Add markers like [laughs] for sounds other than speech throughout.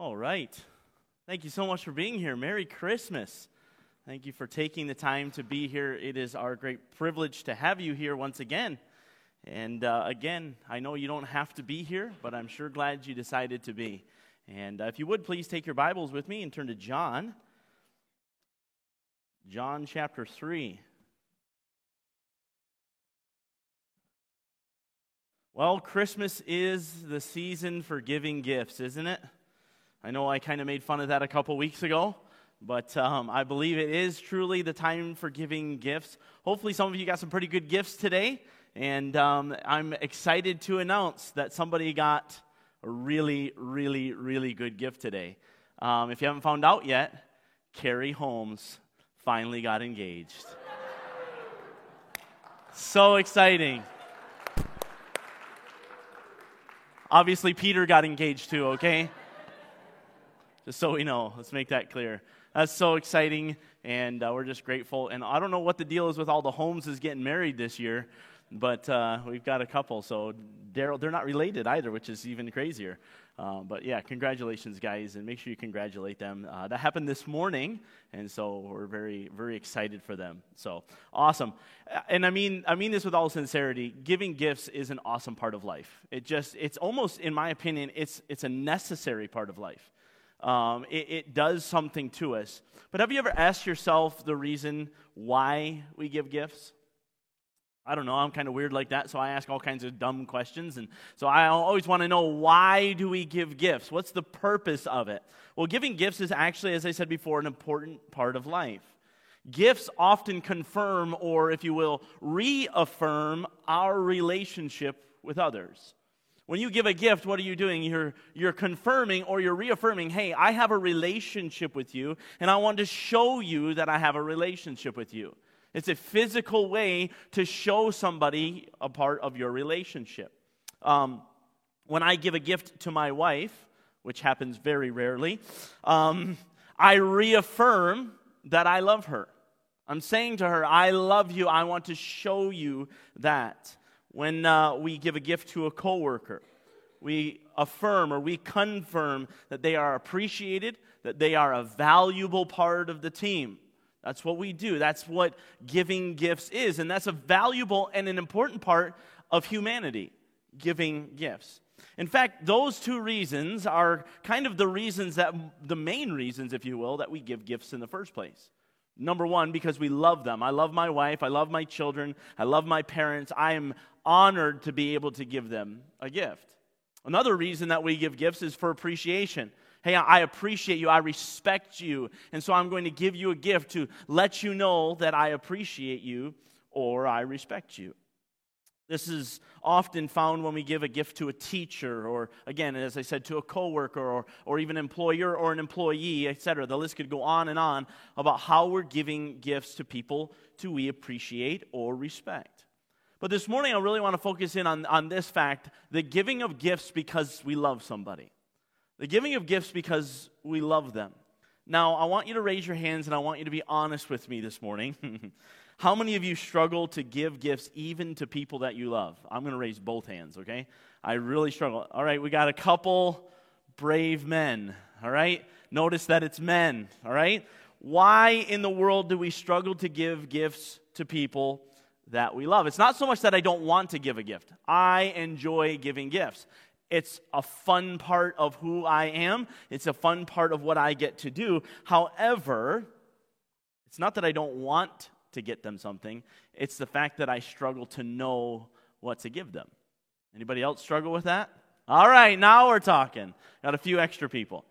All right. Thank you so much for being here. Merry Christmas. Thank you for taking the time to be here. It is our great privilege to have you here once again. And uh, again, I know you don't have to be here, but I'm sure glad you decided to be. And uh, if you would please take your Bibles with me and turn to John. John chapter 3. Well, Christmas is the season for giving gifts, isn't it? I know I kind of made fun of that a couple weeks ago, but um, I believe it is truly the time for giving gifts. Hopefully, some of you got some pretty good gifts today, and um, I'm excited to announce that somebody got a really, really, really good gift today. Um, if you haven't found out yet, Carrie Holmes finally got engaged. so exciting. Obviously, Peter got engaged too, okay? Just so we know, let's make that clear. That's so exciting, and uh, we're just grateful. And I don't know what the deal is with all the Holmeses getting married this year, but uh, we've got a couple. So Daryl, they're not related either, which is even crazier. Uh, but yeah, congratulations, guys, and make sure you congratulate them. Uh, that happened this morning, and so we're very, very excited for them. So awesome, and I mean, I mean this with all sincerity. Giving gifts is an awesome part of life. It just, it's almost, in my opinion, it's it's a necessary part of life. Um, it, it does something to us. But have you ever asked yourself the reason why we give gifts? I don't know, I'm kind of weird like that, so I ask all kinds of dumb questions. And so I always want to know why do we give gifts? What's the purpose of it? Well, giving gifts is actually, as I said before, an important part of life. Gifts often confirm, or if you will, reaffirm our relationship with others. When you give a gift, what are you doing? You're, you're confirming or you're reaffirming, hey, I have a relationship with you, and I want to show you that I have a relationship with you. It's a physical way to show somebody a part of your relationship. Um, when I give a gift to my wife, which happens very rarely, um, I reaffirm that I love her. I'm saying to her, I love you. I want to show you that when uh, we give a gift to a coworker. We affirm or we confirm that they are appreciated, that they are a valuable part of the team. That's what we do. That's what giving gifts is. And that's a valuable and an important part of humanity, giving gifts. In fact, those two reasons are kind of the reasons that, the main reasons, if you will, that we give gifts in the first place. Number one, because we love them. I love my wife. I love my children. I love my parents. I am honored to be able to give them a gift. Another reason that we give gifts is for appreciation. Hey, I appreciate you. I respect you. And so I'm going to give you a gift to let you know that I appreciate you or I respect you. This is often found when we give a gift to a teacher, or again, as I said, to a coworker, or, or even employer or an employee, etc. The list could go on and on about how we're giving gifts to people to we appreciate or respect. But this morning, I really want to focus in on, on this fact the giving of gifts because we love somebody. The giving of gifts because we love them. Now, I want you to raise your hands and I want you to be honest with me this morning. [laughs] How many of you struggle to give gifts even to people that you love? I'm going to raise both hands, okay? I really struggle. All right, we got a couple brave men, all right? Notice that it's men, all right? Why in the world do we struggle to give gifts to people that we love. It's not so much that I don't want to give a gift, I enjoy giving gifts. It's a fun part of who I am, it's a fun part of what I get to do. However, it's not that I don't want to get them something, it's the fact that I struggle to know what to give them. Anybody else struggle with that? All right, now we're talking. Got a few extra people.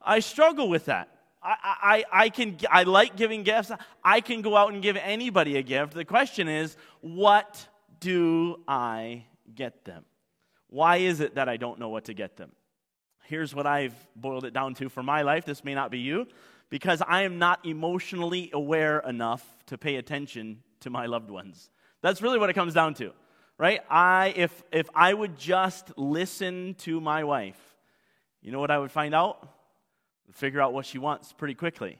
I struggle with that. I, I, I, can, I like giving gifts. I can go out and give anybody a gift. The question is, what do I get them? Why is it that I don't know what to get them? Here's what I've boiled it down to for my life. This may not be you, because I am not emotionally aware enough to pay attention to my loved ones. That's really what it comes down to, right? I, if, if I would just listen to my wife, you know what I would find out? Figure out what she wants pretty quickly.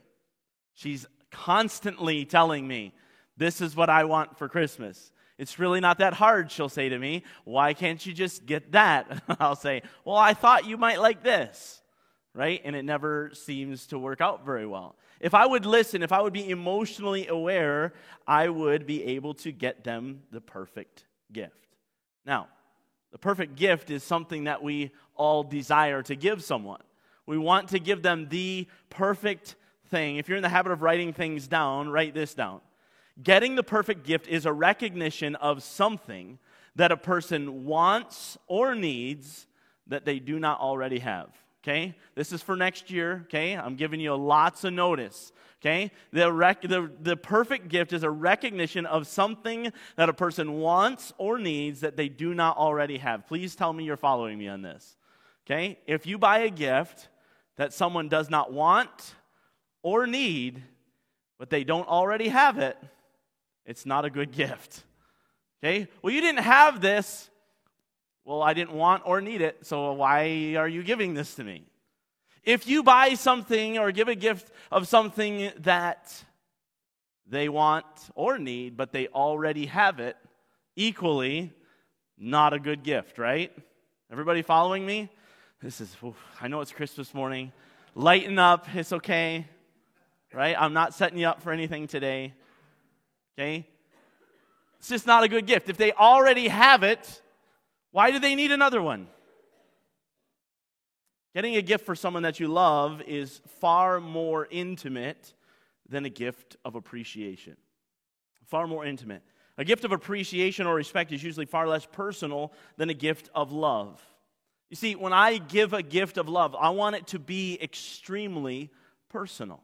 She's constantly telling me, This is what I want for Christmas. It's really not that hard, she'll say to me. Why can't you just get that? [laughs] I'll say, Well, I thought you might like this. right? And it never seems to work out very well. If I would listen, if I would be emotionally aware, I would be able to get them the perfect gift. Now, the perfect gift is something that we all desire to give someone. We want to give them the perfect thing. If you're in the habit of writing things down, write this down. Getting the perfect gift is a recognition of something that a person wants or needs that they do not already have. Okay? This is for next year. Okay? I'm giving you lots of notice. Okay? The, rec- the, the perfect gift is a recognition of something that a person wants or needs that they do not already have. Please tell me you're following me on this. Okay? If you buy a gift that someone does not want or need, but they don't already have it, it's not a good gift. Okay? Well, you didn't have this. Well, I didn't want or need it, so why are you giving this to me? If you buy something or give a gift of something that they want or need, but they already have it, equally, not a good gift, right? Everybody following me? This is, I know it's Christmas morning. Lighten up, it's okay, right? I'm not setting you up for anything today, okay? It's just not a good gift. If they already have it, why do they need another one? Getting a gift for someone that you love is far more intimate than a gift of appreciation. Far more intimate. A gift of appreciation or respect is usually far less personal than a gift of love. You see, when I give a gift of love, I want it to be extremely personal.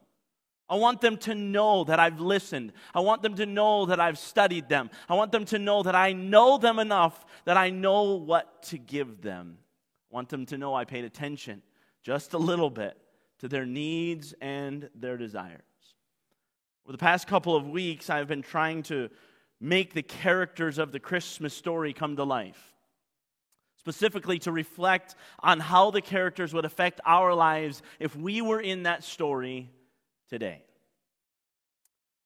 I want them to know that I've listened. I want them to know that I've studied them. I want them to know that I know them enough that I know what to give them. I want them to know I paid attention just a little bit to their needs and their desires. Over the past couple of weeks, I've been trying to make the characters of the Christmas story come to life. Specifically, to reflect on how the characters would affect our lives if we were in that story today.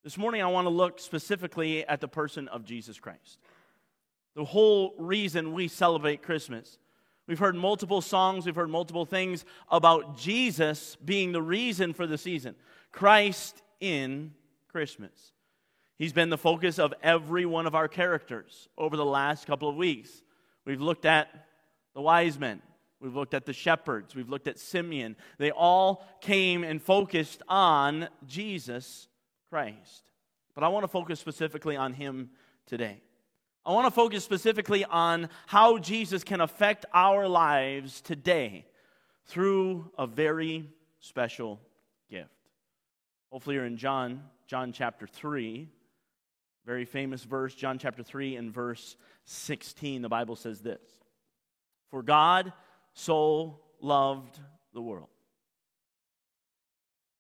This morning, I want to look specifically at the person of Jesus Christ. The whole reason we celebrate Christmas. We've heard multiple songs, we've heard multiple things about Jesus being the reason for the season. Christ in Christmas. He's been the focus of every one of our characters over the last couple of weeks. We've looked at the wise men, We've looked at the shepherds. We've looked at Simeon. They all came and focused on Jesus Christ. But I want to focus specifically on him today. I want to focus specifically on how Jesus can affect our lives today through a very special gift. Hopefully, you're in John, John chapter 3. Very famous verse, John chapter 3 and verse 16. The Bible says this For God so loved the world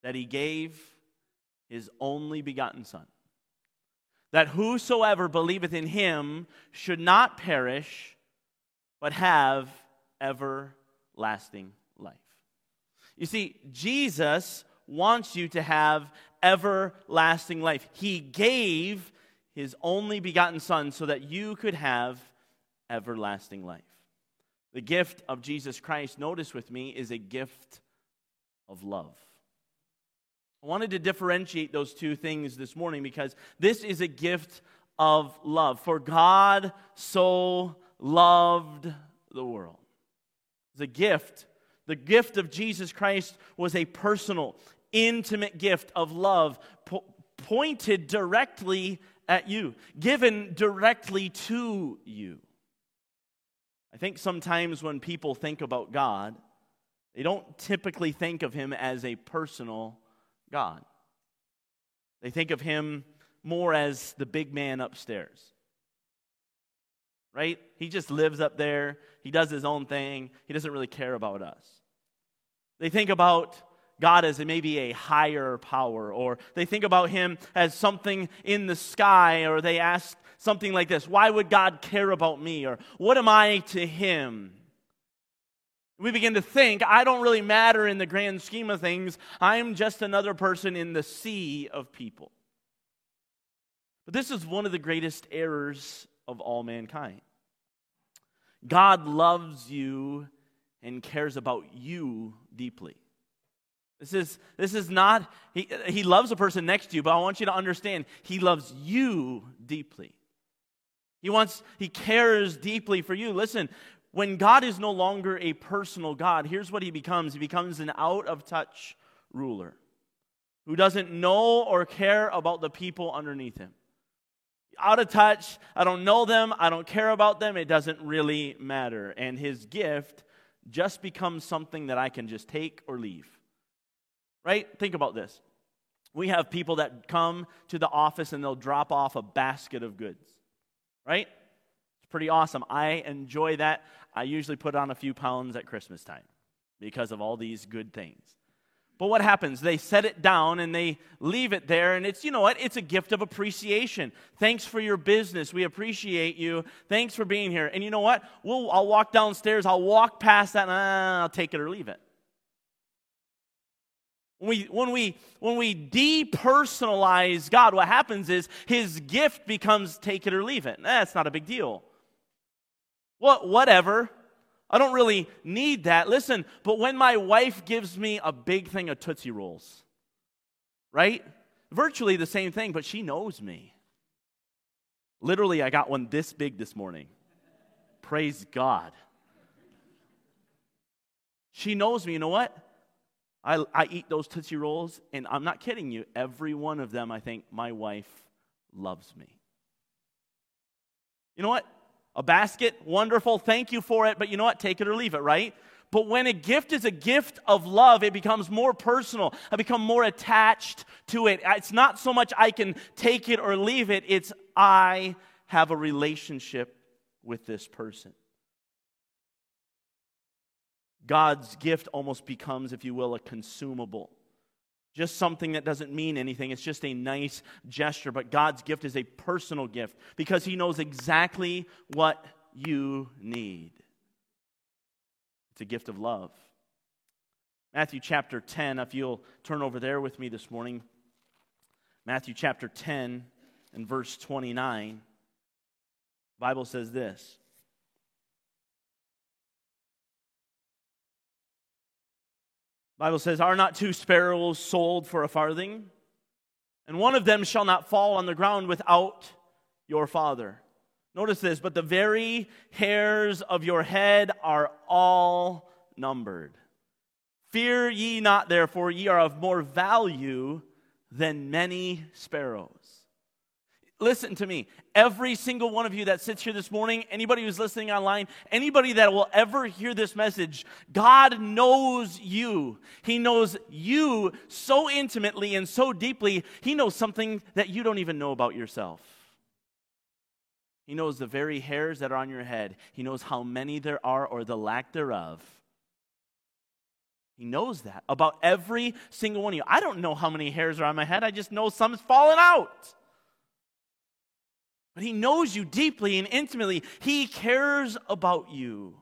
that he gave his only begotten Son, that whosoever believeth in him should not perish, but have everlasting life. You see, Jesus wants you to have everlasting life. He gave his only begotten Son so that you could have everlasting life. The gift of Jesus Christ, notice with me, is a gift of love. I wanted to differentiate those two things this morning because this is a gift of love. For God so loved the world. The gift. The gift of Jesus Christ was a personal, intimate gift of love po- pointed directly at you, given directly to you. I think sometimes when people think about God, they don't typically think of him as a personal God. They think of him more as the big man upstairs. Right? He just lives up there. He does his own thing. He doesn't really care about us. They think about God as maybe a higher power, or they think about him as something in the sky, or they ask something like this Why would God care about me? Or what am I to him? We begin to think, I don't really matter in the grand scheme of things. I'm just another person in the sea of people. But this is one of the greatest errors of all mankind. God loves you and cares about you deeply. This is, this is not, he, he loves a person next to you, but I want you to understand, he loves you deeply. He wants, he cares deeply for you. Listen, when God is no longer a personal God, here's what he becomes He becomes an out of touch ruler who doesn't know or care about the people underneath him. Out of touch, I don't know them, I don't care about them, it doesn't really matter. And his gift just becomes something that I can just take or leave. Right? Think about this. We have people that come to the office and they'll drop off a basket of goods. Right? It's pretty awesome. I enjoy that. I usually put on a few pounds at Christmas time because of all these good things. But what happens? They set it down and they leave it there, and it's, you know what? It's a gift of appreciation. Thanks for your business. We appreciate you. Thanks for being here. And you know what? We'll, I'll walk downstairs, I'll walk past that, and I'll take it or leave it. When we, when, we, when we depersonalize God, what happens is his gift becomes take it or leave it. That's not a big deal. What, whatever. I don't really need that. Listen, but when my wife gives me a big thing of Tootsie Rolls, right? Virtually the same thing, but she knows me. Literally, I got one this big this morning. Praise God. She knows me. You know what? I, I eat those Tootsie Rolls, and I'm not kidding you. Every one of them, I think, my wife loves me. You know what? A basket, wonderful. Thank you for it, but you know what? Take it or leave it, right? But when a gift is a gift of love, it becomes more personal. I become more attached to it. It's not so much I can take it or leave it, it's I have a relationship with this person. God's gift almost becomes, if you will, a consumable. Just something that doesn't mean anything. It's just a nice gesture. But God's gift is a personal gift because He knows exactly what you need. It's a gift of love. Matthew chapter 10, if you'll turn over there with me this morning. Matthew chapter 10 and verse 29. Bible says this. Bible says, Are not two sparrows sold for a farthing? And one of them shall not fall on the ground without your father. Notice this, but the very hairs of your head are all numbered. Fear ye not, therefore, ye are of more value than many sparrows. Listen to me. Every single one of you that sits here this morning, anybody who's listening online, anybody that will ever hear this message, God knows you. He knows you so intimately and so deeply. He knows something that you don't even know about yourself. He knows the very hairs that are on your head. He knows how many there are or the lack thereof. He knows that about every single one of you. I don't know how many hairs are on my head. I just know some's fallen out. But He knows you deeply and intimately. He cares about you.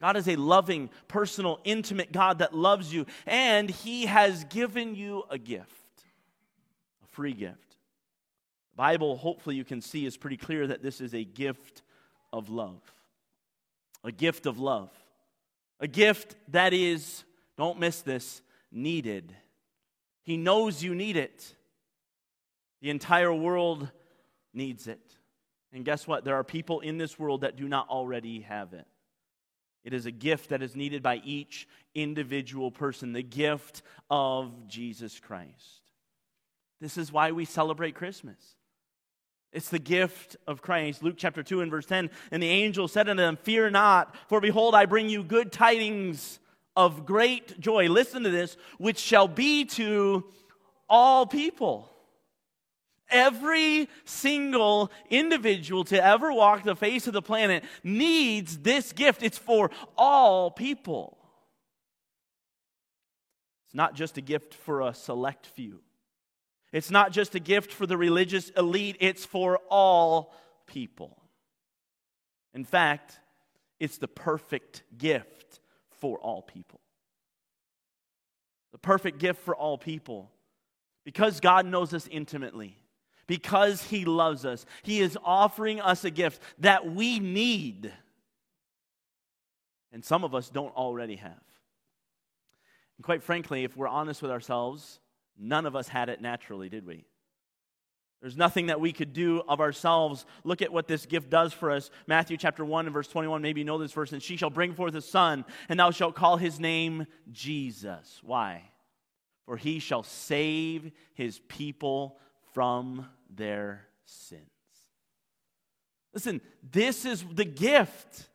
God is a loving, personal, intimate God that loves you, and He has given you a gift, a free gift. The Bible, hopefully, you can see, is pretty clear that this is a gift of love. A gift of love. A gift that is, don't miss this, needed. He knows you need it. The entire world needs it. And guess what? There are people in this world that do not already have it. It is a gift that is needed by each individual person, the gift of Jesus Christ. This is why we celebrate Christmas. It's the gift of Christ. Luke chapter 2 and verse 10. And the angel said unto them, Fear not, for behold, I bring you good tidings of great joy. Listen to this, which shall be to all people. Every single individual to ever walk the face of the planet needs this gift. It's for all people. It's not just a gift for a select few, it's not just a gift for the religious elite, it's for all people. In fact, it's the perfect gift for all people. The perfect gift for all people. Because God knows us intimately because He loves us. He is offering us a gift that we need, and some of us don't already have. And quite frankly, if we're honest with ourselves, none of us had it naturally, did we? There's nothing that we could do of ourselves. Look at what this gift does for us. Matthew chapter 1 and verse 21. Maybe you know this verse. And she shall bring forth a son, and thou shalt call his name Jesus. Why? For he shall save his people from their sins. Listen, this is the gift.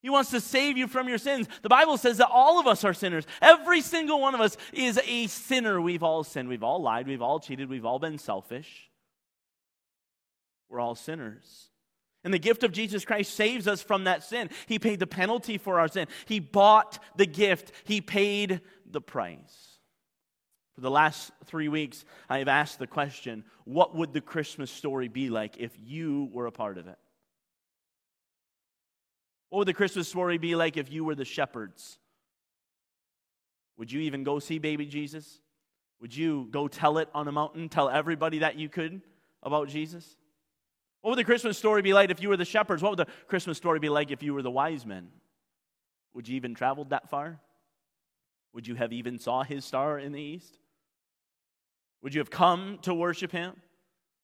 He wants to save you from your sins. The Bible says that all of us are sinners. Every single one of us is a sinner. We've all sinned. We've all lied. We've all cheated. We've all been selfish. We're all sinners. And the gift of Jesus Christ saves us from that sin. He paid the penalty for our sin, He bought the gift, He paid the price. For the last three weeks, I have asked the question what would the Christmas story be like if you were a part of it? What would the Christmas story be like if you were the shepherds? Would you even go see baby Jesus? Would you go tell it on a mountain, tell everybody that you could about Jesus? What would the Christmas story be like if you were the shepherds? What would the Christmas story be like if you were the wise men? Would you even traveled that far? Would you have even saw his star in the east? Would you have come to worship him?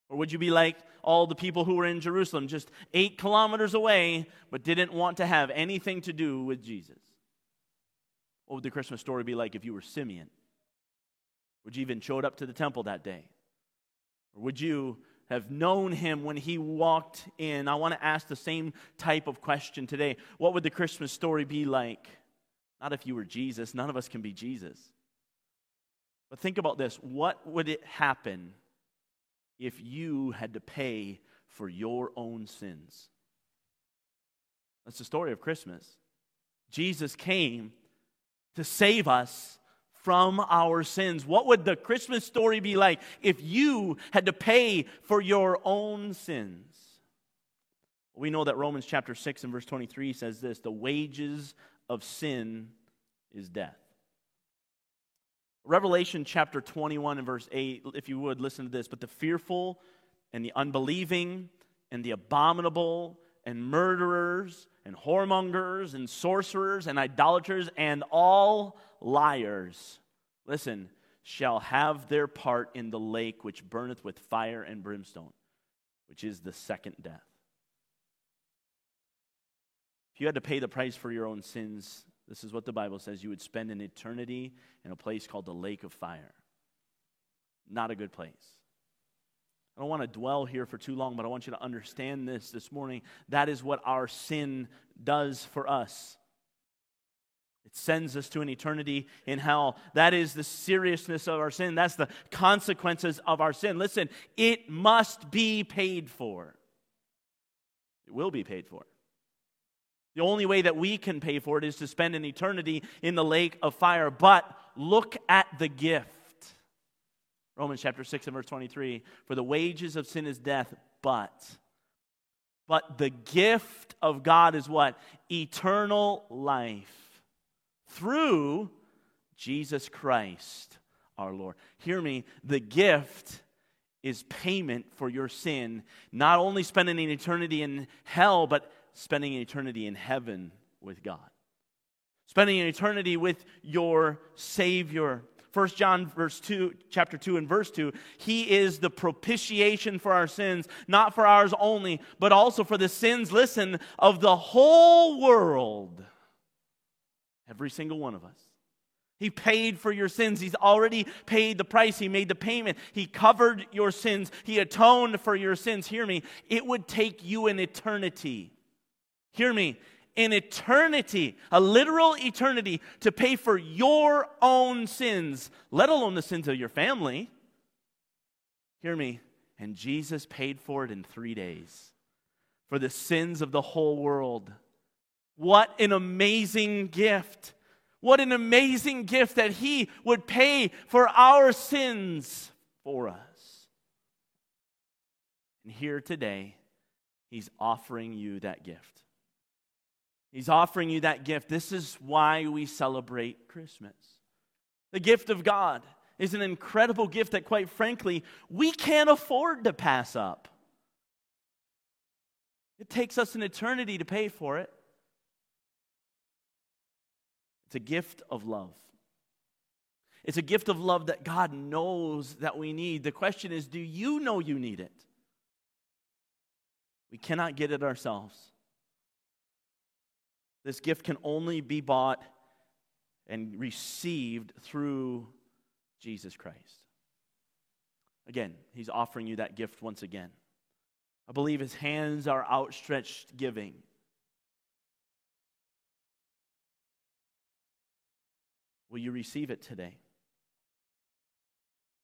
Or would you be like all the people who were in Jerusalem, just eight kilometers away, but didn't want to have anything to do with Jesus? What would the Christmas story be like if you were Simeon? Would you even showed up to the temple that day? Or would you have known him when he walked in. I want to ask the same type of question today. What would the Christmas story be like? Not if you were Jesus, none of us can be Jesus. But think about this what would it happen if you had to pay for your own sins? That's the story of Christmas. Jesus came to save us from our sins. What would the Christmas story be like if you had to pay for your own sins? We know that Romans chapter 6 and verse 23 says this the wages of sin is death. Revelation chapter 21 and verse 8, if you would listen to this, but the fearful and the unbelieving and the abominable and murderers and whoremongers and sorcerers and idolaters and all liars, listen, shall have their part in the lake which burneth with fire and brimstone, which is the second death. If you had to pay the price for your own sins, this is what the Bible says you would spend an eternity in a place called the lake of fire. Not a good place. I don't want to dwell here for too long, but I want you to understand this this morning. That is what our sin does for us. It sends us to an eternity in hell. That is the seriousness of our sin. That's the consequences of our sin. Listen, it must be paid for. It will be paid for. The only way that we can pay for it is to spend an eternity in the lake of fire. But look at the gift. Romans chapter 6 and verse 23 For the wages of sin is death, but but the gift of God is what? Eternal life through Jesus Christ our Lord. Hear me, the gift is payment for your sin, not only spending an eternity in hell, but spending an eternity in heaven with God. Spending an eternity with your Savior. 1 John verse 2 chapter 2 and verse 2 he is the propitiation for our sins not for ours only but also for the sins listen of the whole world every single one of us he paid for your sins. He's already paid the price. He made the payment. He covered your sins. He atoned for your sins. Hear me. It would take you an eternity. Hear me an eternity, a literal eternity, to pay for your own sins, let alone the sins of your family. Hear me. And Jesus paid for it in three days for the sins of the whole world. What an amazing gift! What an amazing gift that He would pay for our sins for us. And here today, He's offering you that gift. He's offering you that gift. This is why we celebrate Christmas. The gift of God is an incredible gift that, quite frankly, we can't afford to pass up. It takes us an eternity to pay for it. It's a gift of love. It's a gift of love that God knows that we need. The question is do you know you need it? We cannot get it ourselves. This gift can only be bought and received through Jesus Christ. Again, he's offering you that gift once again. I believe his hands are outstretched giving. Will you receive it today?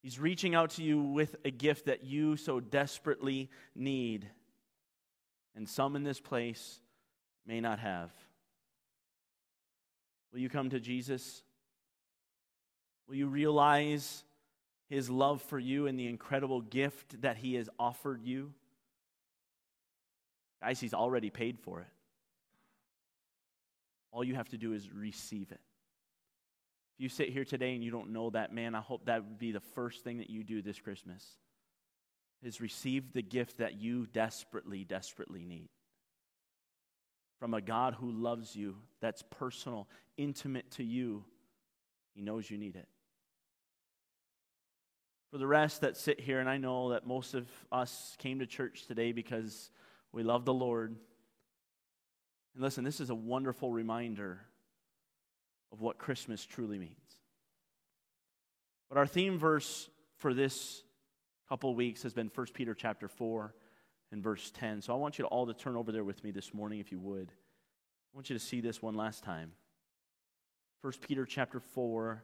He's reaching out to you with a gift that you so desperately need, and some in this place may not have. Will you come to Jesus? Will you realize his love for you and the incredible gift that he has offered you? Guys, he's already paid for it. All you have to do is receive it. If you sit here today and you don't know that, man, I hope that would be the first thing that you do this Christmas. Is receive the gift that you desperately, desperately need. From a God who loves you, that's personal, intimate to you. He knows you need it. For the rest that sit here, and I know that most of us came to church today because we love the Lord. And listen, this is a wonderful reminder of what Christmas truly means. But our theme verse for this couple weeks has been 1 Peter chapter 4 and verse 10. So I want you to all to turn over there with me this morning if you would. I want you to see this one last time. 1 Peter chapter 4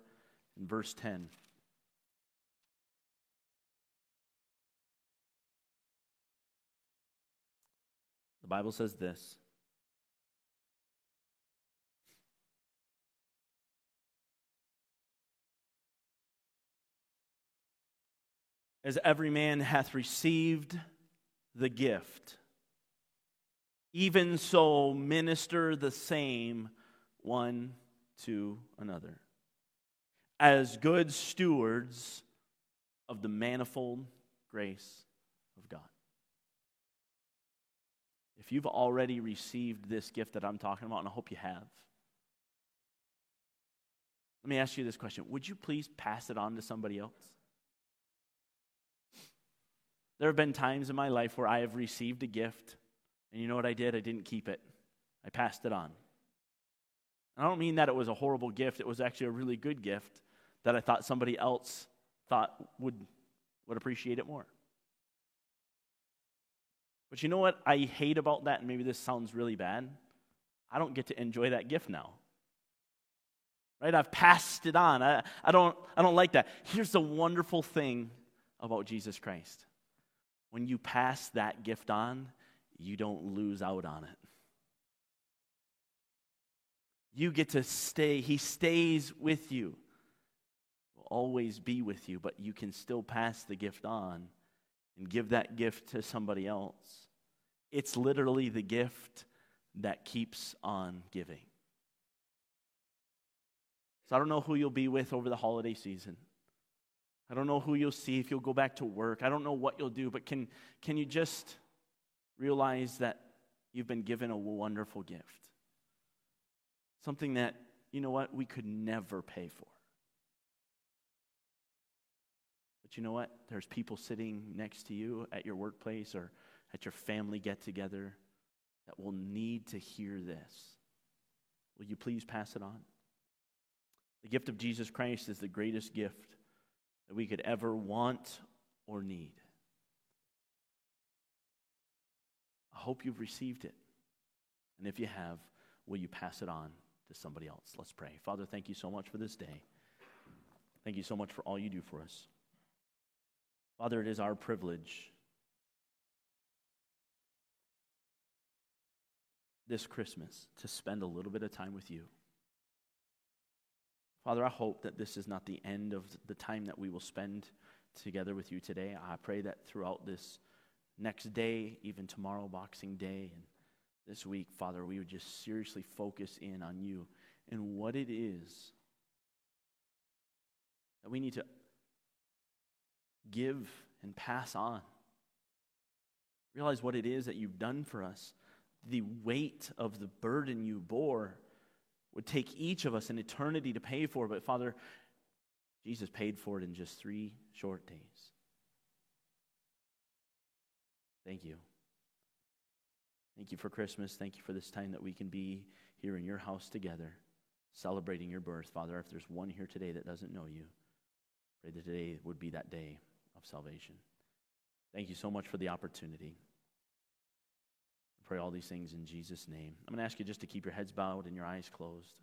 and verse 10. The Bible says this As every man hath received the gift, even so minister the same one to another, as good stewards of the manifold grace of God. If you've already received this gift that I'm talking about, and I hope you have, let me ask you this question Would you please pass it on to somebody else? There have been times in my life where I have received a gift, and you know what I did? I didn't keep it, I passed it on. I don't mean that it was a horrible gift, it was actually a really good gift that I thought somebody else thought would, would appreciate it more. But you know what I hate about that? And maybe this sounds really bad. I don't get to enjoy that gift now. Right? I've passed it on. I, I, don't, I don't like that. Here's the wonderful thing about Jesus Christ when you pass that gift on, you don't lose out on it. You get to stay, He stays with you, will always be with you, but you can still pass the gift on and give that gift to somebody else. It's literally the gift that keeps on giving. So I don't know who you'll be with over the holiday season. I don't know who you'll see if you'll go back to work. I don't know what you'll do, but can, can you just realize that you've been given a wonderful gift? Something that, you know what, we could never pay for. But you know what? There's people sitting next to you at your workplace or at your family get together that will need to hear this. Will you please pass it on? The gift of Jesus Christ is the greatest gift that we could ever want or need. I hope you've received it. And if you have, will you pass it on to somebody else? Let's pray. Father, thank you so much for this day. Thank you so much for all you do for us. Father, it is our privilege this Christmas to spend a little bit of time with you. Father, I hope that this is not the end of the time that we will spend together with you today. I pray that throughout this next day, even tomorrow, Boxing Day, and this week, Father, we would just seriously focus in on you and what it is that we need to give and pass on. Realize what it is that you've done for us, the weight of the burden you bore would take each of us an eternity to pay for. But Father, Jesus paid for it in just three short days. Thank you. Thank you for Christmas. Thank you for this time that we can be here in your house together, celebrating your birth. Father, if there's one here today that doesn't know you, pray that today would be that day of salvation. Thank you so much for the opportunity. Pray all these things in Jesus' name. I'm going to ask you just to keep your heads bowed and your eyes closed.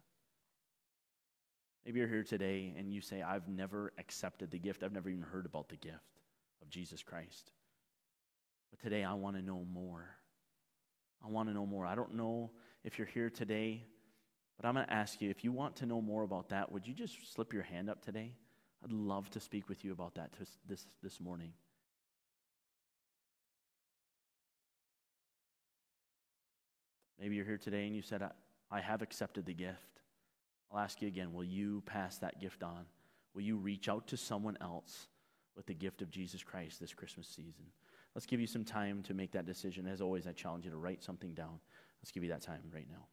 Maybe you're here today and you say, I've never accepted the gift. I've never even heard about the gift of Jesus Christ. But today I want to know more. I want to know more. I don't know if you're here today, but I'm going to ask you if you want to know more about that, would you just slip your hand up today? I'd love to speak with you about that this, this morning. Maybe you're here today and you said, I, have accepted the gift. I'll ask you again will you pass that gift on? Will you reach out to someone else with the gift of Jesus Christ this Christmas season? Let's give you some time to make that decision. As always, I challenge you to write something down. Let's give you that time right now.